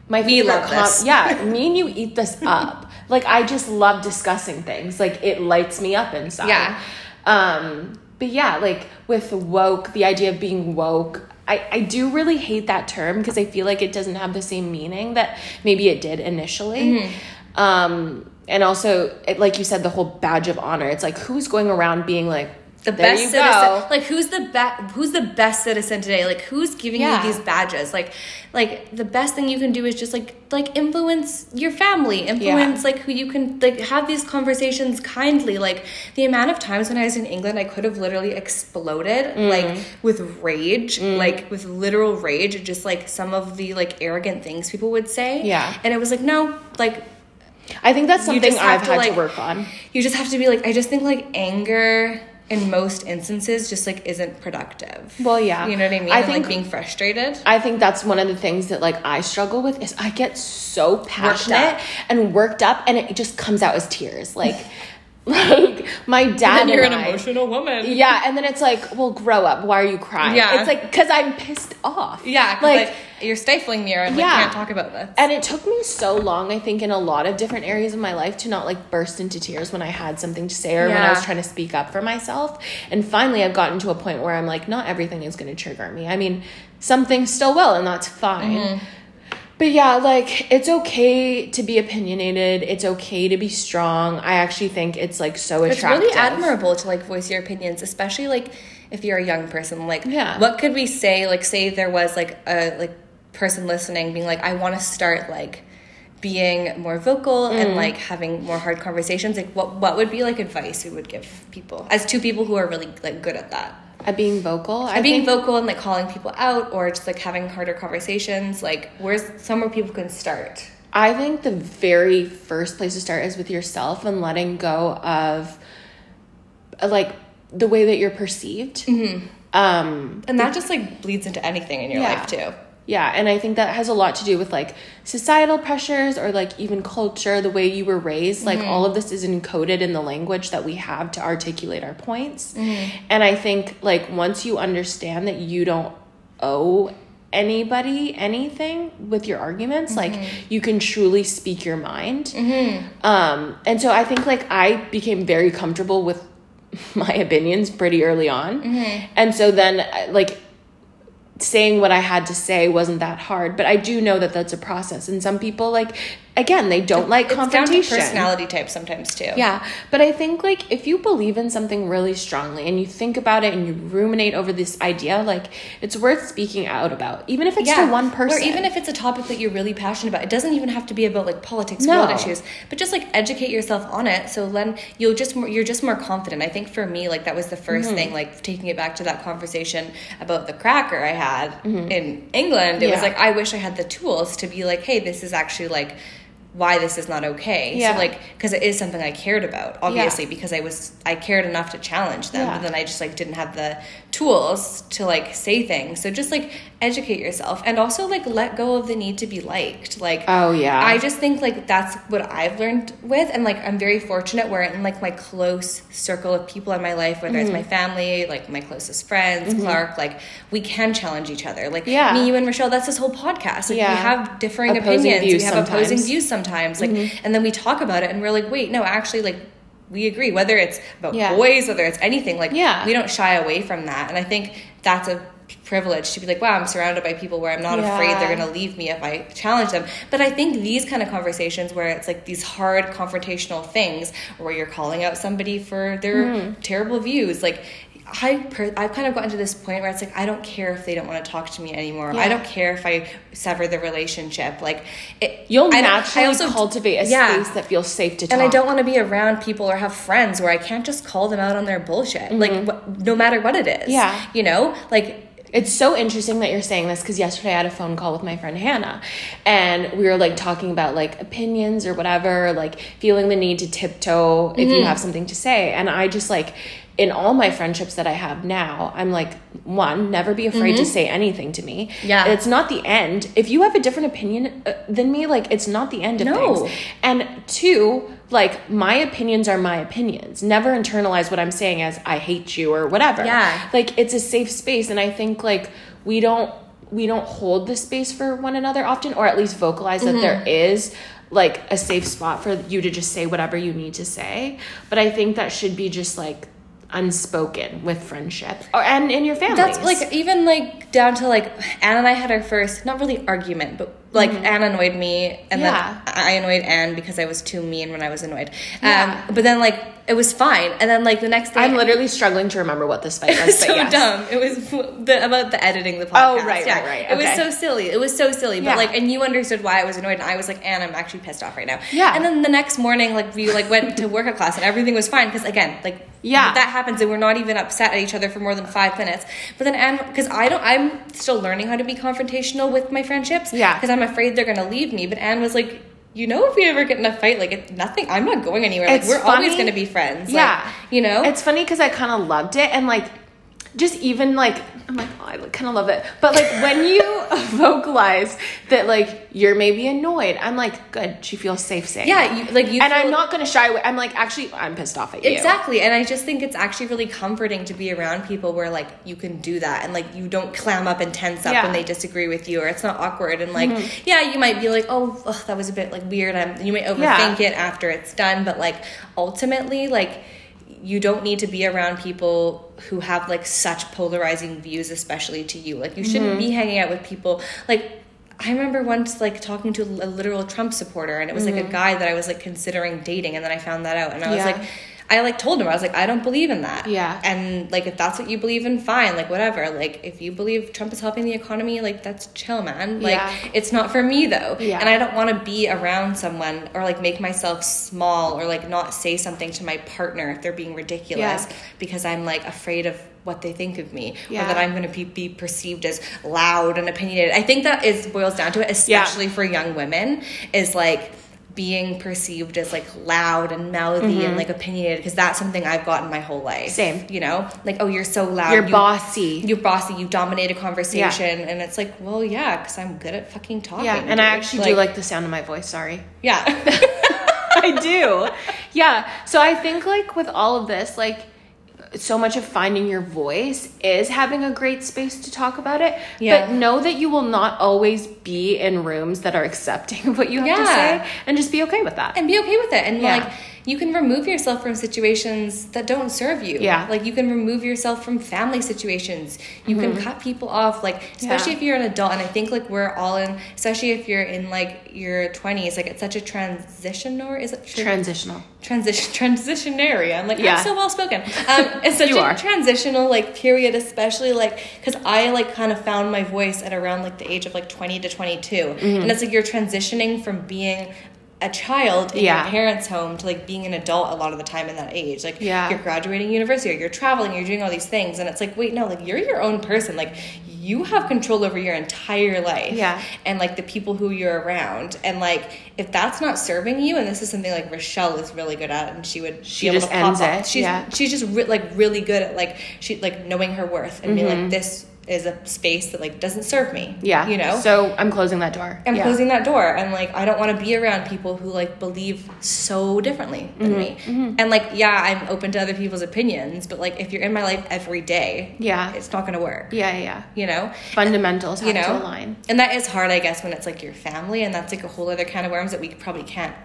my We favorite love this. yeah, me and you eat this up. Like, I just love discussing things. Like, it lights me up inside. Yeah. Um, but yeah, like with woke, the idea of being woke, I, I do really hate that term because I feel like it doesn't have the same meaning that maybe it did initially. Mm-hmm. Um, and also, it, like you said, the whole badge of honor. It's like who's going around being like the there best citizen go. like who's the best who's the best citizen today like who's giving Yeah. you these badges like like the best thing you can do is just like like influence your family influence like who you can like have these conversations kindly like the amount of times when i was in england i could have literally exploded Mm. like with rage like with literal rage just like some of the like arrogant things people would say Yeah. and it was like no like I think that's something I've to, had like- to work on. you just have to be like i just think like anger in most instances just like isn't productive Well, yeah. you know what i mean I and, think- like being frustrated I think that's one of the things that like I struggle with is I get so passionate and worked up and it just comes out as tears. Like like my dad and you're and an I- emotional woman Yeah, and then it's like, well, grow up. Why are you crying? Yeah. It's like because I'm pissed off. Yeah, like, like, you're stifling me or like Yeah. can't talk about this and it took me so long, I think, in a lot of different areas of my life to not like burst into tears when I had something to say or when I was trying to speak up for myself. And finally, I've gotten to a point where I'm like, not everything is going to trigger me. I mean, some things still will, and that's fine. Mm-hmm. But yeah, like it's okay to be opinionated. It's okay to be strong. I actually think it's like so attractive. it's really admirable to like voice your opinions especially like if you're a young person like Yeah. what could we say like say there was like a like person listening being like i want to start like being more vocal Mm. and like having more hard conversations like what what would be like advice we would give people as two people who are really like good at that At being vocal. I being think, vocal and like calling people out or just like having harder conversations like where's somewhere people can start I think the very first place to start is with yourself and letting go of like the way that you're perceived. Mm-hmm. Um, and that just like bleeds into anything in your Yeah. life too yeah, and I think that has a lot to do with like societal pressures or like even culture, the way you were raised. Like Mm-hmm. all of this is encoded in the language that we have to articulate our points. Mm-hmm. And I think like once you understand that you don't owe anybody anything with your arguments like Mm-hmm. you can truly speak your mind um and so i think like i became very comfortable with my opinions pretty early on Mm-hmm. and so then like saying what i had to say wasn't that hard but i do know that that's a process. And some people like again they don't like it's confrontation personality type sometimes too yeah, but I think like if you believe in something really strongly and you think about it and you ruminate over this idea, like it's worth speaking out about, even if it's to one person. Or even if it's a topic that you're really passionate about. It doesn't even have to be about like politics, No. world issues, but just like educate yourself on it. So then you'll just more, you're just more confident. I think for me, like that was the 1st Mm-hmm. thing. Like taking it back to that conversation about the cracker I had in England. It was Mm-hmm. Like I wish I had the tools to be like, hey, this is actually like why this is not okay. Yeah. So like because it is something I cared about, obviously, yeah. because I was I cared enough to challenge them, Yeah. but then I just like didn't have the tools to like say things. So just like educate yourself and also like let go of the need to be liked. Like Oh, yeah. I just think like that's what I've learned with and like I'm very fortunate where in like my close circle of people in my life, whether it's my Mm-hmm. family, like my closest friends, Clark, like we can challenge each other. Like Yeah. me, you and Rochelle, that's this whole podcast. Like Yeah. we have differing Opposing opinions. we have opposing sometimes. Mm-hmm. views sometimes. Like and then we talk about it and we're like, wait, no, actually like we agree, whether it's about Yeah. boys, whether it's anything, like Yeah. we don't shy away from that. And I think that's a privilege to be like, wow, I'm surrounded by people where I'm not afraid they're gonna leave me if I challenge them. But I think these kind of conversations where it's like these hard confrontational things where you're calling out somebody for their Mm-hmm. terrible views, like I per- I've kind of gotten to this point where it's like I don't care if they don't want to talk to me anymore. Yeah. I don't care if I sever the relationship. Like it, You'll I don't- I naturally also- cultivate a Yeah. space that feels safe to talk. and I don't want to be around people or have friends where I can't just call them out on their bullshit. Like wh- no matter what it is. Mm-hmm. Yeah. You know, like It's so interesting that you're saying this because yesterday I had a phone call with my friend Hannah, and we were like talking about like opinions or whatever, like feeling the need to tiptoe if Mm-hmm. you have something to say. And I just like, in all my friendships that I have now, I'm like, one, never be afraid to say anything to me. Mm-hmm. Yeah. It's not the end. If you have a different opinion uh, than me, like, it's not the end of No. things. And two, like, my opinions are my opinions. Never internalize what I'm saying as I hate you or whatever Yeah. like it's a safe space and i think like we don't we don't hold the space for one another often or at least vocalize that there is like a safe spot for you to just say whatever you need to say but i think that should be just like unspoken with friendship or and in your family That's like even like down to like Anne and I had our first not really argument, but like Anne annoyed me, and Mm-hmm. Yeah. then I annoyed Anne because I was too mean when I was annoyed. Yeah. Um, but then like it was fine, and then like the next day i'm literally struggling to remember what this fight was. It was but so yes. dumb. It was the, about the editing the oh, podcast. Oh, right, right, right. It was so silly. It was so silly. But Yeah. like, and you understood why I was annoyed, and I was like, Anne, I'm actually pissed off right now. Yeah. And then the next morning, like we like went to workout class, and everything was fine because again, like Yeah. that happens, and we're not even upset at each other for more than five minutes. But then Anne, because I don't, I'm still learning how to be confrontational with my friendships. Yeah. Because I'm afraid they're gonna leave me. But Anne was like. You know, if we ever get in a fight, like it's nothing. I'm not going anywhere. Like we're always going to be friends. Yeah. Like, you know. It's funny because I kind of loved it and like just even like I'm like oh, I kind of love it, but like when you vocalize that like you're maybe annoyed, I'm like good. She feels safe saying. Yeah, you- like, you and I'm not gonna shy away. I'm like actually I'm pissed off at you. Exactly. And I just think it's actually really comforting to be around people where like you can do that and like you don't clam up and tense up Yeah. Mm-hmm. when they disagree with you or it's not awkward and like yeah, you might be like, "Oh, ugh, that was a bit like weird." I'm, you might overthink Yeah. it after it's done, but like ultimately like you don't need to be around people who have like such polarizing views especially to you. Like you shouldn't Mm-hmm. be hanging out with people like I remember once like talking to a literal Trump supporter and it was like a guy that I was like considering dating and then I found that out and I was Mm-hmm. Yeah. like I like told him I was like I don't believe in that. Yeah. And like if that's what you believe in fine, like whatever. Like if you believe Trump is helping the economy, like that's chill, man. Like Yeah. it's not for me though. Yeah. And I don't want to be around someone or like make myself small or like not say something to my partner if they're being ridiculous Yeah. because I'm like afraid of what they think of me Yeah. or that I'm going to be, be perceived as loud and opinionated. I think that is boils down to it, especially for young women, is like being perceived as like loud and mouthy and like opinionated because that's something I've gotten my whole life. Mm-hmm. Same. You know, like oh, you're so loud. You're you- bossy. You're bossy. You dominate a conversation, and it's like, well, yeah, because I'm good at fucking talking. Yeah, and I dude. actually do like the sound of my voice. Sorry. yeah. I do. Yeah. So I think like with all of this, like so much of finding your voice is having a great space to talk about it. Yeah. But know that you will not always be in rooms that are accepting of what you have to say and just be okay with that. and be okay with it and Yeah. like you can remove yourself from situations that don't serve you Yeah. like you can remove yourself from family situations you can cut people off like especially Mm-hmm. Yeah. if you're an adult and i think like we're all in especially if you're in like your 20s like it's such a transition or is it tr- Transitional. transition transitionary i'm like Yeah. i'm so well spoken um it's such a are. transitional like period especially like because i like kind of found my voice at around like the age of like 20 to 22 Mm-hmm. and it's like you're transitioning from being a child in Yeah. your parents home to like being an adult a lot of the time in that age like Yeah. you're graduating university or you're traveling you're doing all these things and it's like wait no like you're your own person like you have control over your entire life Yeah. and like the people who you're around and like if that's not serving you and this is something like rochelle is really good at and she would She be able just to pop ends up- it, she's, yeah. she's just re- like really good at like she like knowing her worth and being like mm-hmm. this is a space that like doesn't serve me Mm-hmm. Yeah. you know So I'm closing that door. I'm yeah. closing that door and like I don't want to be around people who like believe so differently than Mm-hmm. me. And like yeah, I'm open to other people's opinions, but like if you're in my life every day, Yeah. it's not going to work. Yeah, yeah, yeah. You know? Fundamentals have You know? to align. And that is hard I guess when it's like your family and that's like a whole other kind of worms that we probably can't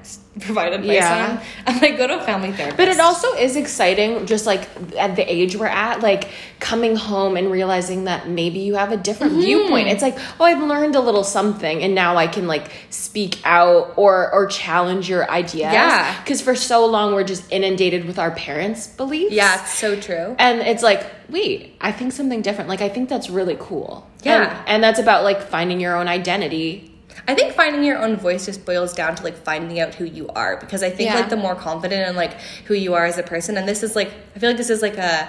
provide advice Yeah. on. I'm like go to a family therapist. But it also is exciting, just like at the age we're at, like coming home and realizing that maybe you have a different Mm-hmm. viewpoint. It's like, oh, I've learned a little something, and now I can like speak out or or challenge your ideas. Yeah. Because for so long we're just inundated with our parents' beliefs. Yeah, it's so true. And it's like, wait, I think something different. Like I think that's really cool. Yeah. And, and that's about like finding your own identity. I think finding your own voice just boils down to like finding out who you are because I think Yeah. like the more confident and like who you are as a person and this is like I feel like this is like a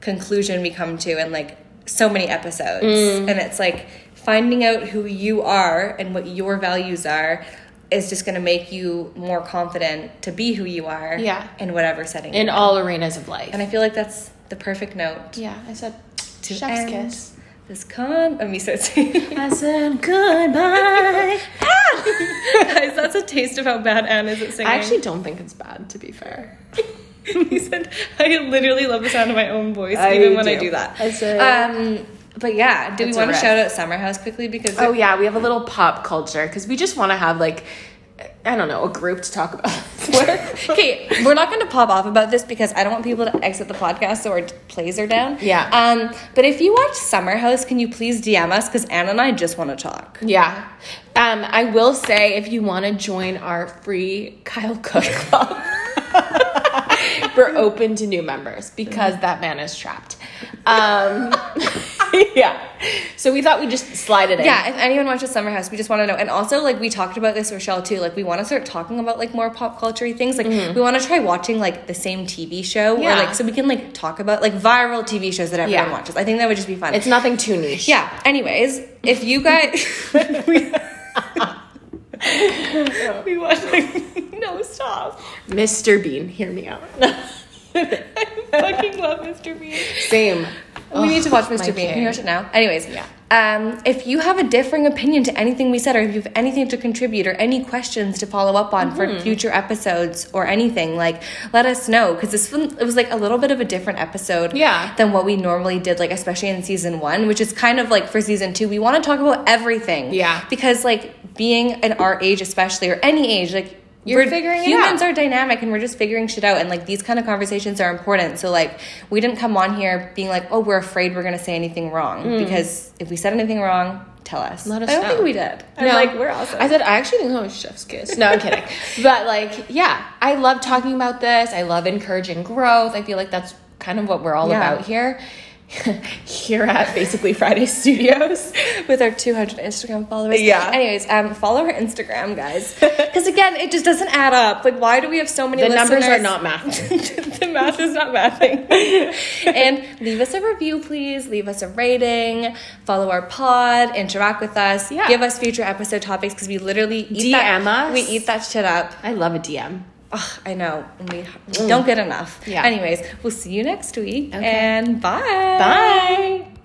conclusion we come to and like so many episodes Mm. and it's like finding out who you are and what your values are is just going to make you more confident to be who you are Yeah. in whatever setting In all arenas of life. and I feel like that's the perfect note yeah, I said to chef's end kiss. this con let me saying I said goodbye. guys that's a taste of how bad Anne is at singing I actually don't think it's bad, to be fair. he said, I literally love the sound of my own voice, I even when I do. that. I say- um, but yeah, do we want to shout out Summer House quickly? Because Oh yeah, we have a little pop culture because we just want to have like, I don't know, a group to talk about. okay, we're not going to pop off about this because I don't want people to exit the podcast so our plays are down. Yeah. Um, but if you watch Summer House, can you please DM us? Because Anne and I just want to talk. yeah, um, I will say if you want to join our free Kyle Cooke club. We're open to new members because that man is trapped. Um, yeah. So we thought we'd just slide it in. Yeah, if anyone watches Summer House, we just want to know. And also, like we talked about this, Rochelle, too. Like we want to start talking about like more pop culture things. Like we want to try watching like the same TV show, Mm-hmm. Yeah. or like so we can like talk about like viral TV shows that everyone Yeah. watches. I think that would just be fun. It's nothing too niche. yeah. Anyways, if you guys, we, we watch like no stop. Mr. Bean, hear me out. I fucking love Mr. Bean. Same. We need to watch Mr. Bean. Can you watch it now? Anyways, Yeah. Um, if you have a differing opinion to anything we said, or if you have anything to contribute, or any questions to follow up on for Mm-hmm. future episodes, or anything, like let us know because this one it was like a little bit of a different episode, Yeah. than what we normally did, like especially in season one, which is kind of like for season two, we want to talk about everything, Yeah. because like being in our age, especially or any age, like. You're we're- figuring it humans are dynamic and we're just figuring shit out and like these kind of conversations are important so like we didn't come on here being like oh we're afraid we're gonna say anything wrong because if we said anything wrong tell us Mm. Let us i don't know. think we did I'm like we're awesome I said I actually think that was Chef's Kiss. No, I'm kidding. but like, yeah, I love talking about this. I love encouraging growth. I feel like that's kind of what we're all Yeah. about here. here at basically Friday Studios. with our 200 instagram followers Yeah. anyways um follow our instagram guys because again it just doesn't add up like why do we have so many The numbers are not mathing. the math is not mathing. and leave us a review, please. Leave us a rating. Follow our pod. Interact with us. Yeah. Give us future episode topics because we literally eat DM that, us. We eat that shit up. I love a DM. Ugh, I know. We, we mm. don't get enough. Yeah. Anyways, we'll see you next week. Okay. And bye. Bye.